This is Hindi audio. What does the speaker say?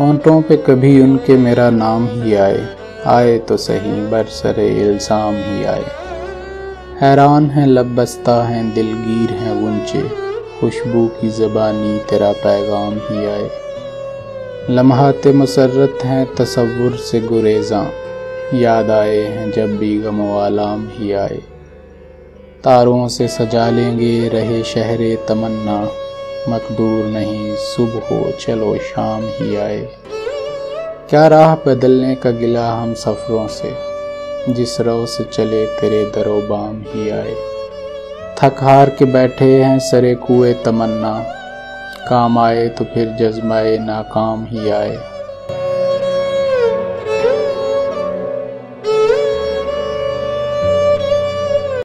होंठों पे कभी उनके मेरा नाम ही आए। आए तो सही बरसरे इल्ज़ाम ही आए। हैरान हैं लब बस्ता हैं, दिलगीर हैं गुंचे खुशबू की ज़बानी तेरा पैगाम ही आए। लम्हात मसरत हैं, तसव्वुर से गुरेजा। याद आए हैं, जब भी गम आलाम ही आए। तारों से सजा लेंगे, रहे शहर तमन्ना। मकदूर नहीं, सुबह हो, चलो, शाम ही आए। क्या राह बदलने का गिला हम सफ़रों से, जिस रो से चले तेरे दरो बाम ही आए। थक हार के बैठे हैं सरे कुए तमन्ना, काम आए तो फिर जज्माए नाकाम ही आए।